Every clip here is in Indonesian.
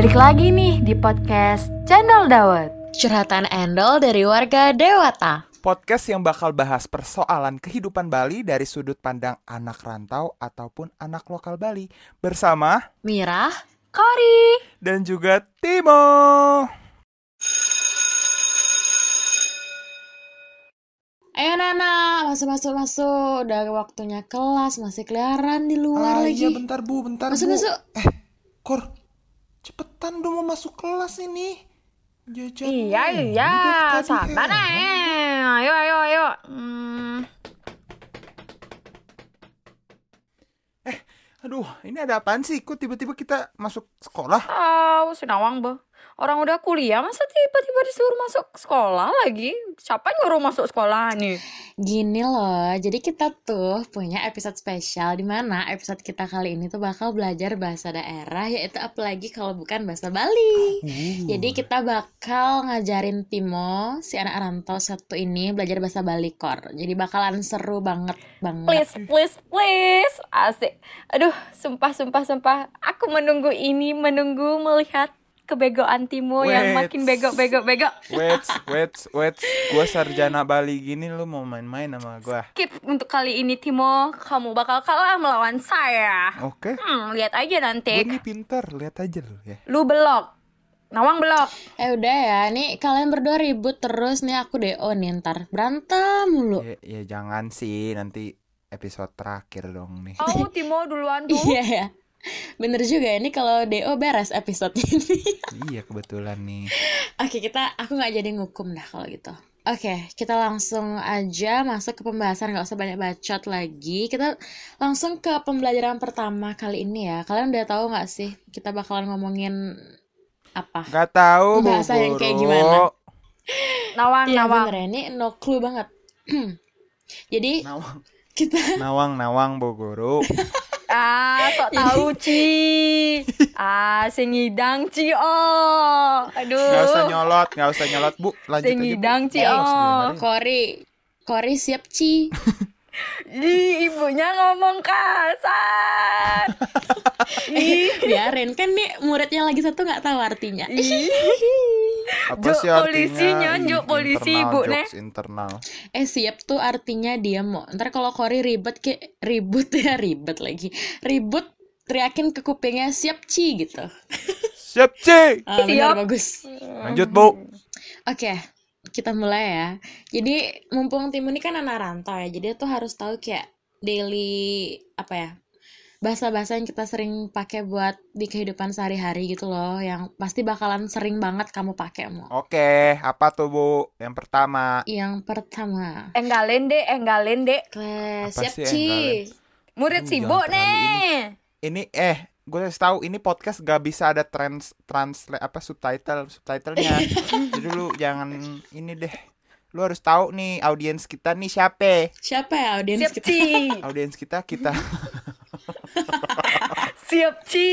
Balik lagi nih di podcast Channel Dawet. Curhatan Endol dari warga Dewata. Podcast yang bakal bahas persoalan kehidupan Bali dari sudut pandang anak rantau ataupun anak lokal Bali bersama Mirah, Kori. dan juga Timo. Ayo Nana, masuk masuk masuk. Udah waktunya kelas, masih keliaran di luar Ah, lagi. iya bentar Bu, bentar Masuk Bu. masuk. Eh, Kor, cepetan dong mau masuk kelas ini. Jajan Iya iya, tadi, sabar eh. Ayo ayo ayo. Hmm. Aduh, ini ada apaan sih? Kok tiba-tiba kita masuk sekolah? Tahu Sinawang bah. Orang udah kuliah masa tiba-tiba disuruh masuk sekolah lagi? Siapa yang nyuruh masuk sekolah nih? Gini loh, jadi kita tuh punya episode spesial di mana episode kita kali ini tuh bakal belajar bahasa daerah, yaitu apalagi kalau bukan bahasa Bali. Uh. Jadi kita bakal ngajarin Timo, si anak rantau satu ini belajar bahasa Bali Kor. Jadi bakalan seru banget banget. Please please please. Asik. Aduh, sumpah sumpah sumpah. Aku menunggu ini, menunggu melihat kebegoan Timo yang Wait. makin bego bego bego. Wait, wait, wait. Gua sarjana Bali gini lu mau main-main sama gua. Skip untuk kali ini Timo, kamu bakal kalah melawan saya. Oke. Hmm, lihat aja Gue nanti. ini pinter, lihat aja lu ya. Lu belok. Nawang belok. Eh udah ya, nih kalian berdua ribut terus nih aku DO nih ntar berantem mulu. Ya, ya jangan sih nanti episode terakhir dong nih. Oh, Timo duluan tuh. Iya ya. Bener juga ini kalau DO beres episode ini. iya kebetulan nih. Oke kita, aku nggak jadi ngukum dah kalau gitu. Oke, kita langsung aja masuk ke pembahasan nggak usah banyak bacot lagi. Kita langsung ke pembelajaran pertama kali ini ya. Kalian udah tahu nggak sih kita bakalan ngomongin apa? Gak tahu Bu Bahasa yang kayak gimana? Nawang, Iya nawang. bener ya, ini no clue banget. Jadi Nawang, kita nawang, nawang Bu Guru. Ah, sok tahu Ci. Ah, sing ngidang Ci. Oh. Aduh. Gak usah nyolot, gak usah nyolot Bu. Lanjut Sing aja Bu. ngidang Ci. Oh. Kori, Kori siap Ci. Ih, ibunya ngomong kasar. Ih. Biarin kan nih muridnya lagi satu nggak tahu artinya. Apa Juk sih artinya? polisinya, juk polisi, internal, Bu, Nek. jokes internal. Eh siap tuh artinya dia mau. Ntar kalau Kori ribet kayak ribut ya ribet lagi. Ribut teriakin ke kupingnya siap Ci gitu. Siap, Ci. Ah, benar Siap. bagus. Lanjut, Bu. Oke, kita mulai ya. Jadi mumpung Tim ini kan anak rantau ya, jadi dia tuh harus tahu kayak daily apa ya bahasa-bahasa yang kita sering pakai buat di kehidupan sehari-hari gitu loh, yang pasti bakalan sering banget kamu pakai mau. Oke, apa tuh Bu? Yang pertama. Yang pertama, Enggalen deh, enggalen deh. siap sih Ci. Murid Uh, sibuk nih. Ini eh gue kasih tahu ini podcast gak bisa ada trans translate apa subtitle subtitlenya. Jadi lu jangan ini deh. Lu harus tahu nih audiens kita nih siapa? Siapa ya audiens Siap kita? Audiens kita kita. Siap Ci.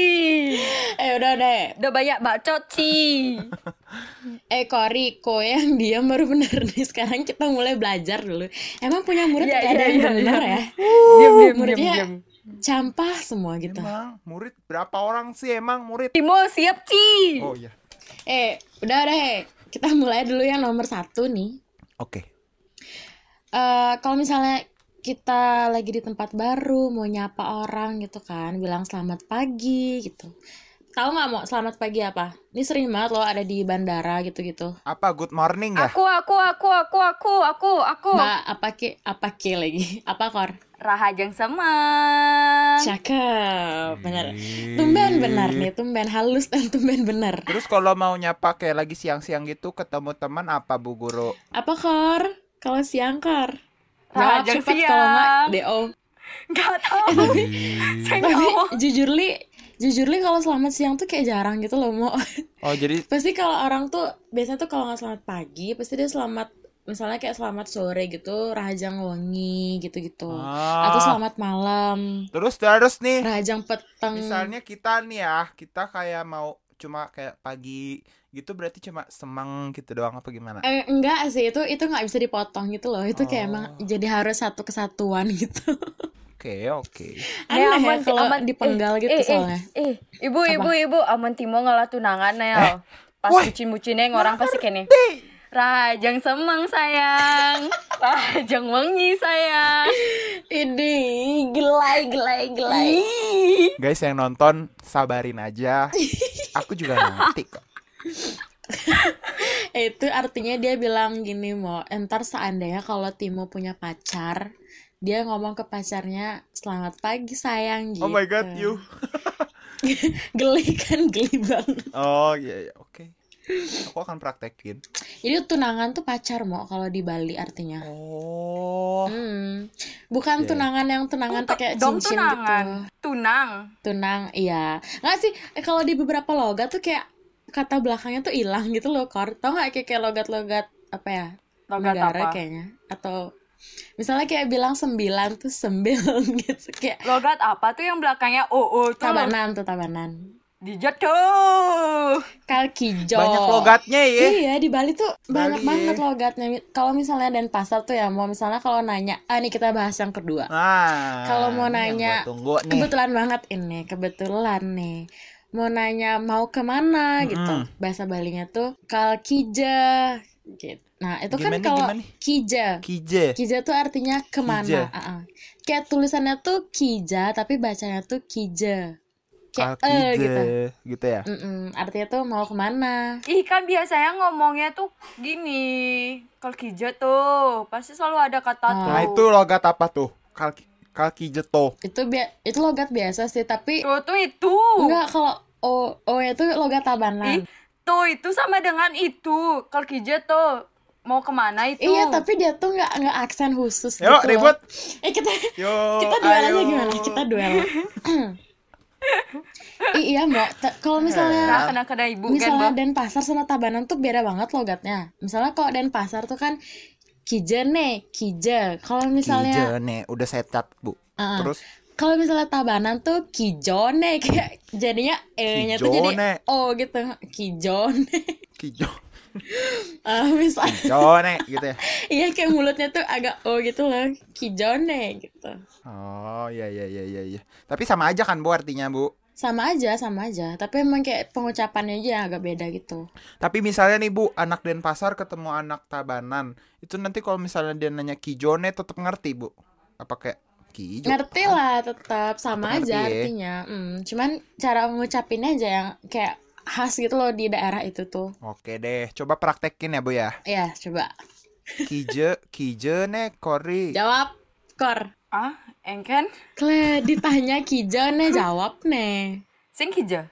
Eh udah deh. Udah banyak bacot Ci. Eh Kori, ko yang diam baru bener nih. Sekarang kita mulai belajar dulu. Emang punya murid Iya, ada iya, yang iya, bener iya. ya? Diam diam diam muridnya diam. Campah semua gitu. Emang murid berapa orang sih emang murid? Timo siap Ci. Oh iya. Eh, udah deh. Kita mulai dulu yang nomor satu nih. Oke. eh kalau misalnya kita lagi di tempat baru mau nyapa orang gitu kan bilang selamat pagi gitu. Tahu nggak mau selamat pagi apa? Ini sering banget loh ada di bandara gitu gitu Apa good morning ya? Aku aku aku aku aku aku aku. mbak apa ke apa ke lagi? Apa kor? Rahajeng sama. cakep bener. Tumben benar nih tumben halus dan tumben bener Terus kalau mau nyapa kayak lagi siang-siang gitu ketemu teman apa Bu Guru? apa kor? Kalau siang kor Rajang Jawab cepet kalau nggak do Gak tahu. Saya nggak tapi mau. jujur li jujur li kalau selamat siang tuh kayak jarang gitu loh mau Oh jadi pasti kalau orang tuh biasanya tuh kalau nggak selamat pagi pasti dia selamat misalnya kayak selamat sore gitu rahajang wengi gitu-gitu. Ah. atau selamat malam. Terus terus nih. Rahajang peteng. Misalnya kita nih ya kita kayak mau cuma kayak pagi gitu berarti cuma semang gitu doang apa gimana? Eh, enggak sih itu itu nggak bisa dipotong gitu loh itu kayak Oh. emang jadi harus satu kesatuan gitu Oke, oke. aneh Eh, ya aman, kalau aman. dipenggal Eh, gitu eh, soalnya Eh, ibu, Apa? ibu, ibu, aman timo ngalah tunangan ya. Pas woi. bucin-bucinnya orang pasti kene. Rajang semang sayang, rajang wengi sayang. ini gelai gelai gelai. Guys yang nonton sabarin aja. Aku juga ngerti kok. itu artinya dia bilang gini mau entar seandainya kalau Timo punya pacar dia ngomong ke pacarnya selamat pagi sayang gitu Oh my god, you. geli kan geli banget Oh iya iya, oke. Aku akan praktekin. jadi tunangan tuh pacar mau kalau di Bali artinya Oh. Hmm. Bukan Oke. tunangan yang tunangan pakai Dong cincin tunangan, gitu. tunang. Tunang, iya. Nggak sih, eh, kalau di beberapa logat tuh kayak kata belakangnya tuh hilang gitu loh, Kor. Tau nggak kayak, kayak logat-logat apa ya? Logat negara apa? kayaknya. Atau misalnya kayak bilang sembilan tuh sembilan gitu. Kayak Logat apa tuh yang belakangnya oo tuh? tabanan tuh tabanan. Dijatuh. Kalkijo. Banyak logatnya ya. Iya di Bali tuh banyak Bali, banget ya. logatnya. Kalau misalnya Denpasar tuh ya mau misalnya kalau nanya, ah nih kita bahas yang kedua. Nah, Kalau mau ini nanya, tunggu nih. Kebetulan banget ini, kebetulan nih. Mau nanya mau ke mana gitu. Mm-mm. Bahasa Balinya tuh kalkija gitu. Nah, itu kan Gimana, kalau gimana? kija. Kije. Kija tuh artinya Kija. ke mana. Uh-uh. Kayak tulisannya tuh kija tapi bacanya tuh kija. Kayak eh gitu. gitu ya. Mm-mm. Artinya tuh mau ke mana. Ih kan biasanya ngomongnya tuh gini Kalau kijo tuh Pasti selalu ada kata Oh. tuh Nah, itu logat apa tuh? Kalki Kalkijeto. Itu bia- itu logat biasa sih, tapi Tuh tuh itu enggak kalau o o itu logat tabanan. Ih, Tuh itu sama dengan itu Kalau kijo tuh Mau ke mana itu Iya, tapi dia tuh nggak nggak aksen khusus Yuk, gitu. loh. ribut. Eh kita Yo, kita duel aja ayo. gimana? Kita duel. I- iya mbak, kalau misalnya kena kena ibu kan misalnya Mbak. Denpasar sama Tabanan tuh beda banget logatnya. Misalnya kalau Denpasar tuh kan kijene, kije. Kalau misalnya Kijene, udah saya cat, Bu. Ah. Terus kalau misalnya Tabanan tuh kijone kayak jadinya e-nya tuh jadi Kijone. oh gitu. Kijone. Kijo. Ah, misal Kijone gitu ya. iya kayak mulutnya tuh agak oh gitu loh. Kijone gitu. Oh, iya iya iya iya iya. Tapi sama aja kan, Bu, artinya, Bu. Sama aja, sama aja. Tapi emang kayak pengucapannya aja agak beda gitu. Tapi misalnya nih Bu, anak Denpasar ketemu anak Tabanan, itu nanti kalau misalnya dia nanya Kijone tetap ngerti Bu? Apa kayak Kijo? Ngerti lah tetap sama Tetep aja ngerti ya. artinya. Hmm, cuman cara ngucapinnya aja yang kayak khas gitu loh di daerah itu tuh. Oke deh, coba praktekin ya Bu ya. Ya, coba. Kije, Kijone, Kori. Jawab, Kor. Ah engken Kle, ditanya kijo nih, jawab nih. Sing kijo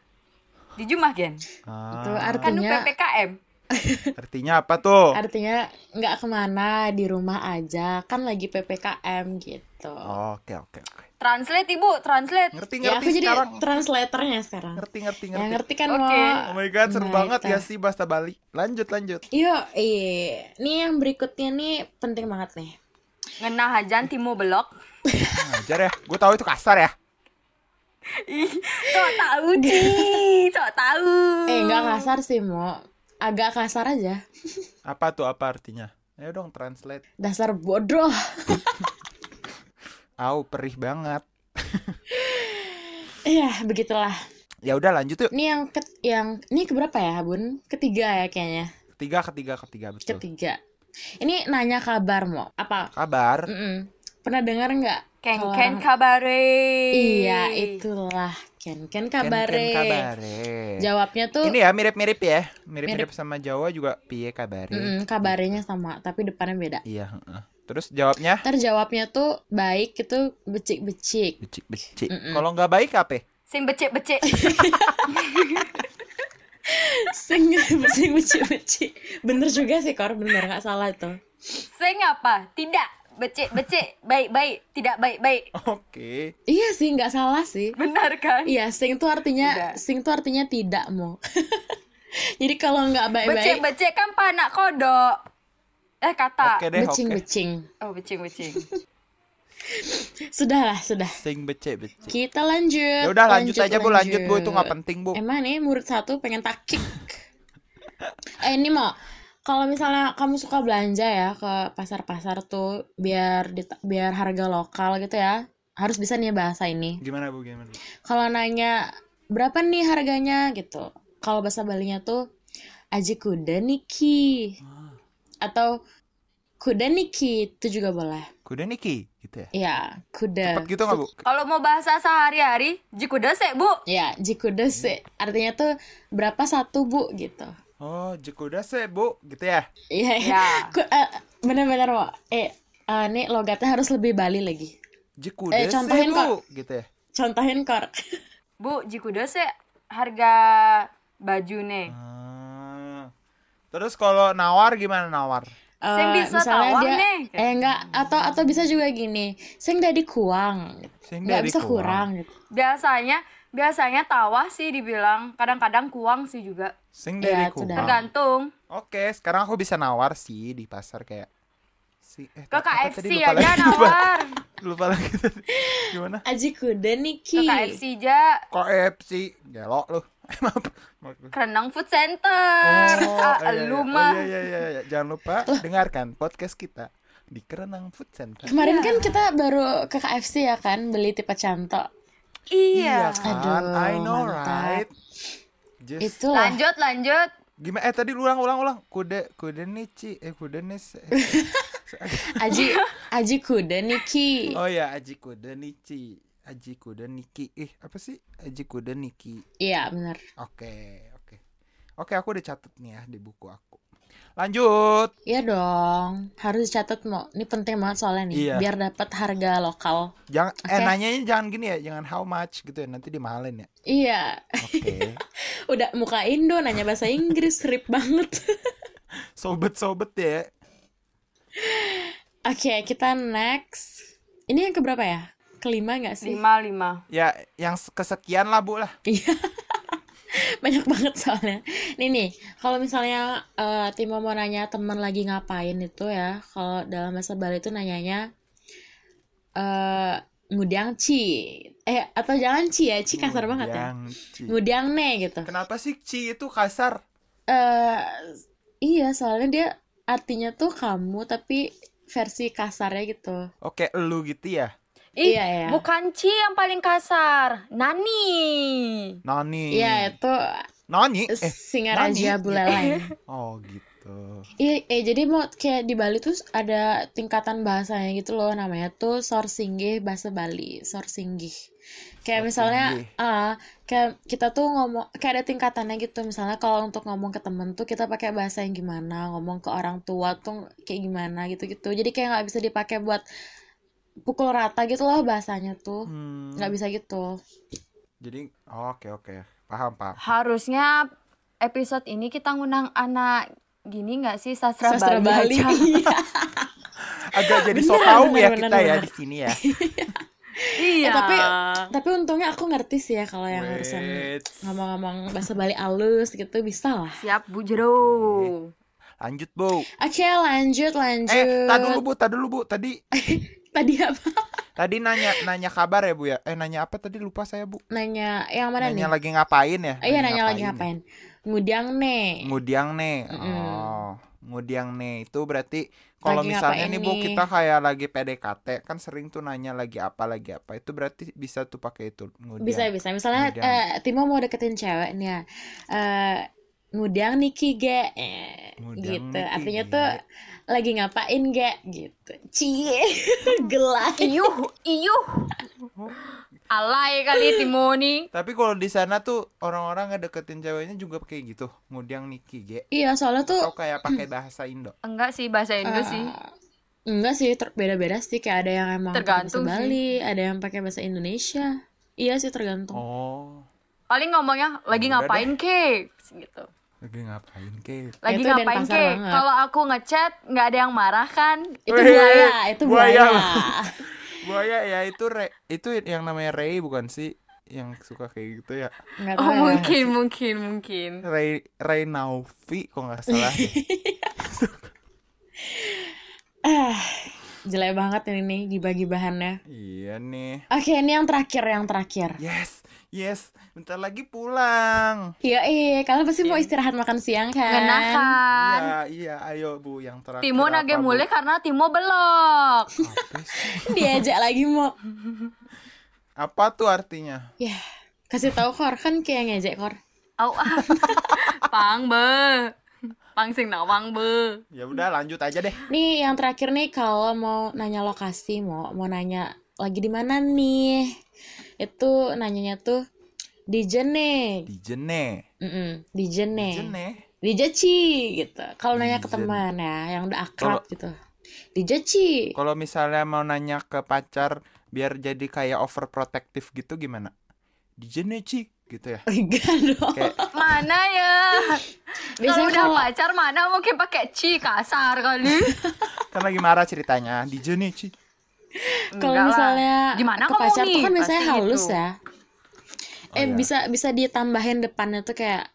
Di Jumah gen Itu Ah, Kan nu artinya PPKM artinya apa tuh? artinya nggak ke mana di rumah aja kan lagi ppkm gitu. Oke oke oke. Translate ibu Translate Ngerti ya ngerti aku jadi sekarang. translatornya sekarang. Ngerti ngerti Ya ngerti. ngerti kan Oke. mau. Oh my god, seru Nah, banget itu. ya sih bahasa Bali. Lanjut lanjut. Yuk, iya. Nih yang berikutnya nih penting banget nih. Ngenah hajan timu belok Ngajar ya. Gue tahu itu kasar ya. Ih, sok tahu Ci, sok tahu. Eh, nggak kasar sih, Mo. Agak kasar aja. Apa tuh apa artinya? Ayo dong translate. Dasar bodoh. Au, perih banget. Iya, begitulah. Ya udah lanjut yuk. Ini yang ke yang ini keberapa ya, Bun? Ketiga ya kayaknya. Ketiga ketiga ketiga betul. Ketiga. Ini nanya kabar, Mo. Apa? Kabar. Mm-mm. Pernah dengar nggak? Ken kalau ken orang- kabare. Iya, itulah. Ken Ken kabare. Ken, ken kabare. Jawabnya tuh Ini ya mirip-mirip ya. Mirip-mirip Mirip. sama Jawa juga piye kabare. mm, kabarnya sama, tapi depannya beda. Iya, heeh. Terus jawabnya Ntar jawabnya tuh baik itu becik-becik. becik-becik. Mm-mm. Kalau nggak baik apa? Sing becek-becek. Sing sing becik-becik. Bener juga sih, Kor. Bener nggak salah itu. Sing apa? Tidak. Becek-becek. Baik-baik. Tidak baik-baik. Oke. Iya sih, nggak salah sih. Benar kan? Iya, sing tuh artinya Tidak. sing tuh artinya tidak mau. Jadi kalau nggak baik-baik, Becek-becek kan panak kodok. Eh kata. Oke deh, oke. becing-becing. Oh becing-becing. Sudahlah, sudah. Sing becek becek. Kita lanjut. Ya udah lanjut, aja bu, lanjut bu itu nggak penting bu. Emang nih murid satu pengen takik. eh ini mau kalau misalnya kamu suka belanja ya ke pasar-pasar tuh biar di- biar harga lokal gitu ya harus bisa nih bahasa ini. Gimana bu gimana? Kalau nanya berapa nih harganya gitu. Kalau bahasa Balinya tuh aji kuda niki atau kuda niki itu juga boleh. Kuda Niki gitu ya. Iya, kuda. Cepet gitu nggak bu? Kalau mau bahasa sehari-hari, jikudase, Bu. Ya, jikuda sih. Artinya tuh berapa satu bu gitu. Oh jikuda sih bu gitu ya. Iya, iya. Ya. Eh, bener-bener mau. Eh, eh, nih logatnya harus lebih Bali lagi. Jikuda Eh, contohin, bu gitu ya. Contohin kor. Bu, jikudase harga baju nih. Ah. Terus kalau nawar gimana nawar? Sing Eh, bisa misalnya tawar dia, nih. Eh enggak atau atau bisa juga gini. Sing dari kuang. Sing Enggak dari bisa kurang gitu. Biasanya biasanya tawah sih dibilang, kadang-kadang kuang sih juga. Sing Iya, dari dah. kuang. Tergantung. Oke, sekarang aku bisa nawar sih di pasar kayak si eh, Ke KFC tadi? Lupa aja lagi, lupa- nawar. Lupa lagi tadi. Gimana? Aji kuda Ke niki. KFC aja. KFC. Gelok lu. Eh. Kerenang Food Center. Oh, ah, iya, iya. lu Oh, mah. iya, iya, iya, iya. Jangan lupa dengarkan podcast kita di Kerenang Food Center. Kemarin kan kita baru ke KFC ya kan beli tipe cantok. Iya. kan? Aduh, I know mantap. right. Just Itu. Lanjut, lanjut. gimana eh tadi ulang ulang ulang. Kuda kuda nici eh kuda nis. eh. Aji Aji kuda niki. Oh ya, Aji kuda nici. Aji kuda niki. Eh, apa sih? Aji kuda niki. Iya benar. Oke, oke. Oke, aku udah catat nih ya di buku aku. Lanjut. Iya dong, harus dicatat mau. Ini penting banget soalnya nih, Iya. biar dapat harga lokal. Jangan eh Oke. nanyanya jangan gini ya, jangan how much gitu ya, nanti dimahalin ya. Iya, Oke. udah muka Indo nanya bahasa Inggris, rip banget. Sobet-sobet ya. Oke, kita next. Ini yang keberapa ya? Kelima nggak sih? Lima, lima. Ya, yang kesekian lah, Bu lah. Iya. Banyak banget soalnya. Nih nih, kalau misalnya eh, Timo mau nanya teman lagi ngapain itu ya, kalau dalam bahasa Bali itu nanyanya eh ngudiang ci. Eh atau jangan ci ya, ci kasar banget ya. Ci. Ngudiang ne gitu. Kenapa sih Ci itu kasar? eh iya, soalnya dia artinya tuh kamu tapi versi kasarnya gitu. Oke, elu gitu ya. Ih, Iya, iya. bukan Ci yang paling kasar. Nani. Nani. Iya, itu Nani. Eh, Singaraja Nani? Buleleng. oh gitu. Iya, eh, jadi mau kayak di Bali tuh ada tingkatan bahasanya gitu loh, namanya tuh Sorsinggih bahasa Bali, Sorsinggih. Kayak misalnya, ah, kayak kita tuh ngomong, kayak ada tingkatannya gitu. Misalnya kalau untuk ngomong ke temen tuh kita pakai bahasa yang gimana, ngomong ke orang tua tuh kayak gimana gitu-gitu. Jadi kayak nggak bisa dipakai buat pukul rata gitu loh bahasanya tuh, Hmm, nggak bisa gitu. Jadi, oke oke, paham paham. Harusnya episode ini kita ngundang anak gini nggak sih sastra, Sastra Bali, Bali. Iya. Agak jadi so tau ya bener, kita ya bener. di sini ya. iya. Eh, tapi tapi untungnya aku ngerti sih ya kalau yang urusan Wait. ngomong-ngomong bahasa Bali alus gitu bisa lah. siap Bu Jero. Lanjut, Bu. Oke lanjut lanjut. Eh, tadi dulu, Bu. Tadi dulu, Bu. Tadi Tadi apa? tadi nanya nanya kabar ya, Bu ya. Eh, nanya apa tadi lupa saya, Bu. Nanya yang mana Nanya nih? lagi ngapain ya? Iya nanya lagi ya? ngapain? Ngudiang nih. Ngudiang nih. Mm-mm. Oh, ngudiang nih. Itu berarti kalau Lagi misalnya nih Bu kita kayak lagi PDKT kan sering tuh nanya lagi apa lagi apa. Itu berarti bisa tuh pakai itu ngudiang. Bisa bisa. Misalnya Ngudiang. eh, Timo mau deketin cewek nih ya. Eh, ngudiang Niki ge eh, gitu. Niki Artinya ge. tuh lagi ngapain ge gitu. Cie. Gelai. Iyuh, iyuh. Alay kali Timoni. Tapi kalau di sana tuh orang-orang ngedeketin ceweknya juga kayak gitu, ngudiang Niki ge. Iya soalnya tuh Atau kayak pakai bahasa Indo. Enggak sih bahasa Indo Eh, sih. Enggak sih, beda-beda sih. Kayak ada yang emang Tergantung sih. Bali, ada yang pakai bahasa Indonesia. Iya sih tergantung. Oh, Paling ngomongnya lagi Udah ngapain ke gitu. lagi ngapain ke? Lagi Itu ngapain ke? Kalau aku ngechat nggak ada yang marah kan? Itu Weh, buaya, itu buaya. buaya. Buaya ya itu re, itu yang namanya Ray bukan sih yang suka kayak gitu ya. Enggak Oh ya. mungkin mungkin mungkin. Ray Ray Naufi kok nggak salah. Jelek banget ini nih gibah-gibahannya. Iya nih. Oke, ini yang terakhir, yang terakhir. Yes, yes. Bentar lagi pulang. Iya, iya, kalian pasti mau istirahat makan siang kan? Ngenakan. Iya, iya. Ayo Bu, yang terakhir. Timo nage mulai karena Timo belok. Diajak lagi mau. Apa tuh artinya? Ya, kasih tahu kor kan kayak ngejek kor. Au ah. Pang be. Pang sing nawang be. Ya udah lanjut aja deh. Nih yang terakhir nih kalau mau nanya lokasi mau mau nanya lagi di mana nih? Itu nanyanya tuh di Jene. Di Jene. Mm-mm, di Jene. Di Jene. Di Jeci gitu. Kalau nanya ke teman ya yang udah akrab Kalau- gitu. Di Jeci. Kalau misalnya mau nanya ke pacar biar jadi kayak overprotective gitu gimana? Di Jene, Ci. Gitu ya. Enggak dong. Kayak Mana ya? Kalau Biasanya udah kalau pacar mana mungkin pakai ci kasar kali. kan lagi marah ceritanya. Di Jene, Ci. kalau misalnya Gimana ke kamu pacar tuh kan biasanya Pasti halus gitu. ya. Oh, eh iya. bisa bisa ditambahin depannya tuh kayak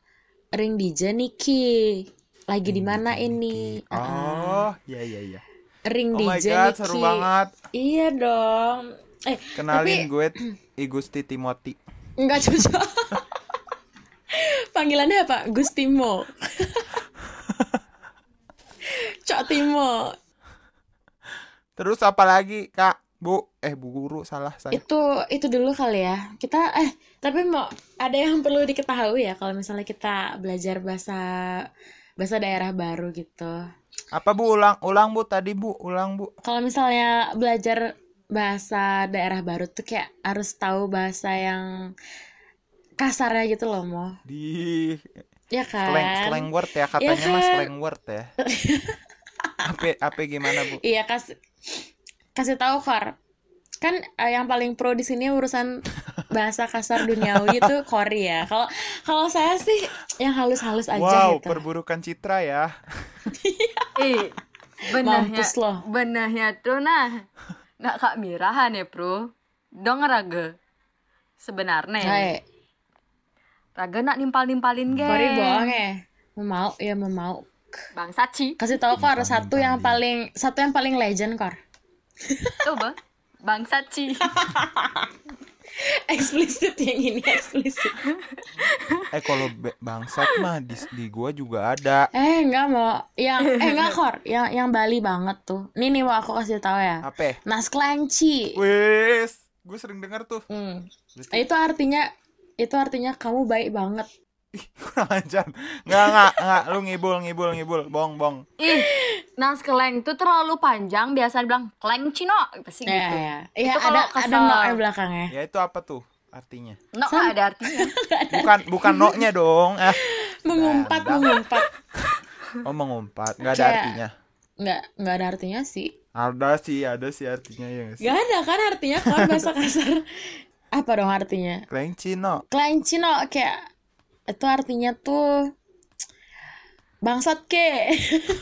ring di Niki. Lagi di mana ini? Ah, Oh, iya iya iya. ring Oh di my god, seru banget. Iya dong. Eh, Kenalin Tapi- gue Igusti Timothy. Enggak cocok. Panggilannya apa? Gustimo. Cok Timo. Terus apa lagi, Kak? Bu, eh Bu Guru salah saya. Itu itu dulu kali ya. Kita eh tapi mau ada yang perlu diketahui ya kalau misalnya kita belajar bahasa bahasa daerah baru gitu. Apa Bu ulang ulang Bu tadi Bu, ulang Bu. Kalau misalnya belajar bahasa daerah baru tuh kayak harus tahu bahasa yang kasarnya gitu loh, Mo. Di Ya kan? slang slang word ya katanya mah kan? slang word ya. apa apa gimana Bu? Iya kasih kasih tahu Kor. Kan eh, yang paling pro di sini urusan bahasa kasar duniawi itu Korea. Kalau kalau saya sih yang halus-halus aja wow, gitu. perburukan citra ya. Eh, benahnya, Mampus loh. benahnya tuh nah, nak kak mirahan ya bro. Dong raga. Sebenarnya ya, Hai, raga nak nimpal-nimpalin ge. Kori bohong ya. Mau mau ya mau mau. Bang Saci. Kasih tahu Kor satu yang paling satu yang paling legend Kor. Coba. Bang Saci. Eksplisit yang ini eksplisit. Eh kalau bangsat mah di, di gua juga ada. Eh enggak mau yang eh enggak Kor yang yang Bali banget tuh. Nih nih mau aku kasih tahu ya. Apa? Nas kelenci. Wes, gue sering denger tuh. Hmm. Berarti- Itu artinya itu artinya kamu baik banget. Ih, kurang ajar. Enggak, enggak, enggak. Lu ngibul, ngibul, ngibul. Bong, bong. Ih, nas keleng tuh terlalu panjang biasa dibilang keleng cino pasti Ya, gitu. ya. Iya, Itu ada kalau ada kesel. no belakangnya. Ya itu apa tuh artinya? No, nggak ada artinya. Bukan bukan no-nya dong. Ah. Mengumpat, Ganda. mengumpat. Oh, mengumpat. Enggak ada Kayak- artinya. Nggak nggak ada artinya sih. Ada sih, ada sih artinya ya nggak sih. Nggak ada kan artinya kalau bahasa kasar. Apa dong artinya? Kleng Cino. Cino kayak itu artinya tuh bangsat ke.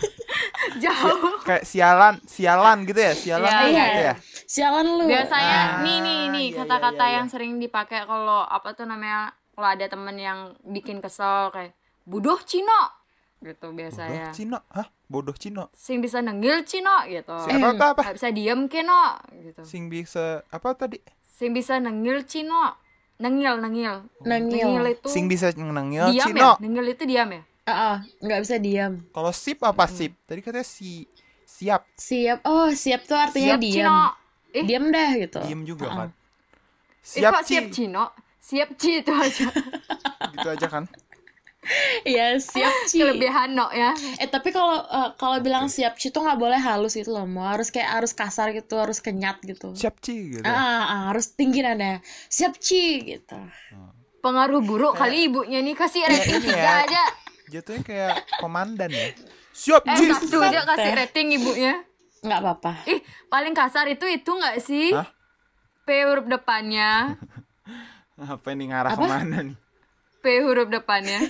Jauh. Kayak sialan, sialan gitu ya, sialan Iya, tuh iya. gitu ya. Sialan lu. Biasanya Ah, nih nih nih iya, kata-kata iya, iya, yang sering dipakai kalau apa tuh namanya kalau ada temen yang bikin kesel kayak budoh cino gitu Bodoh biasanya. Cino, hah? Bodoh Cino. Sing bisa nenggil cino gitu. Si apa apa bisa diem keno gitu. Sing bisa apa tadi? Sing bisa nengil cino. Nengil, nengil. Nengil. itu Sing bisa nengil diam Cino. ya? Nengil itu diam ya? Ah, ah, nggak bisa diam. Kalau sip apa sip? Tadi katanya si siap, Siap. Oh, siap tuh artinya Siap diam. cino. Eh, Diam dah gitu. diem juga Ah, ah. kan. eh, Siap kok siap Ci. cino? Siap ci itu aja. gitu aja kan. Iya, siap Ci. Kelebihan no ya. Eh tapi kalau eh, kalau bilang siap Ci tuh nggak boleh halus gitu loh, mau harus kayak harus kasar gitu, harus kenyat gitu. Siap Ci gitu. Ah, ah, ah, harus tinggi nada. Siap Ci gitu. Pengaruh buruk kali ibunya nih kasih rating ini tiga ya. aja. Jatuhnya kayak komandan ya. Siap Eh Ci. satu aja kasih rating ibunya. Nggak apa-apa. Ih, paling kasar itu itu nggak sih? Hah? P huruf depannya, Apa ini ngarah Apa? ke mana nih? P huruf depannya.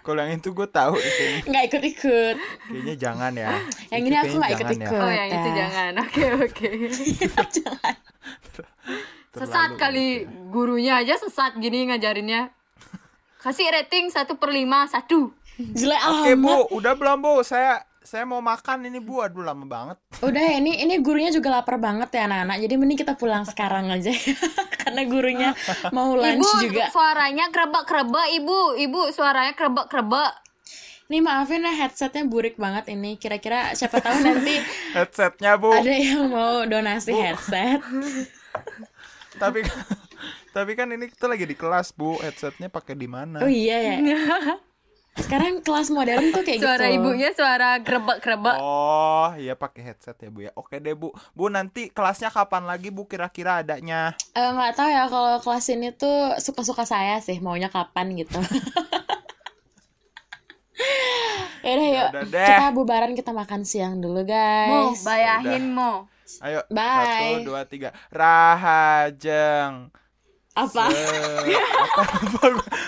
Kalau yang itu gue tahu kayaknya. Nggak ikut-ikut. Kayaknya jangan ya. Yang Itu ini aku nggak ikut-ikut. ya. Oh, yang itu ya. jangan. Oke, oke. Jangan. Sesat kali gurunya aja sesat gini ngajarinnya. Kasih rating 1 per 5, satu. Jelek Oke amat. bu, udah belum bu? Saya saya mau makan ini bu aduh lama banget Udah ya, ini ini gurunya juga lapar banget ya anak-anak. Jadi mending kita pulang sekarang aja karena gurunya mau lunch Ibu juga. suaranya krebek-krebek ibu, ibu suaranya krebek-krebek. Nih maafin ya headsetnya burik banget ini. Kira-kira siapa tahu nanti headsetnya bu ada yang mau donasi headset. tapi tapi kan ini kita lagi di kelas bu headsetnya pakai di mana Oh iya ya. Sekarang kelas modern tuh kayak Suara gitu. ibunya suara krebek-krebek. Oh, iya pakai headset ya Bu ya. Oke deh Bu. Bu nanti kelasnya kapan lagi Bu kira-kira adanya? Eh, nggak tahu ya kalau kelas ini tuh suka-suka saya sih maunya kapan gitu. Yaudah yuk Yaudah deh. kita bubaran kita makan siang dulu Mo, guys. bayahin mo. Ayo. Bye. Satu, dua, tiga. Rahajeng. Apa? Se- apa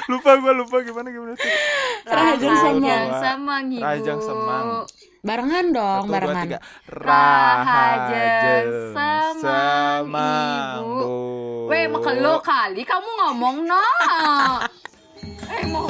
lupa gua lupa gimana gimana sih Satu, Semang. Dua. Semang ibu. Rahajeng Semang. Barengan dong, Satu, dua, barengan. tiga. Rahajeng Semang, Semang, Ibu. Bu. Weh, makelo kali kamu ngomong no. eh, mau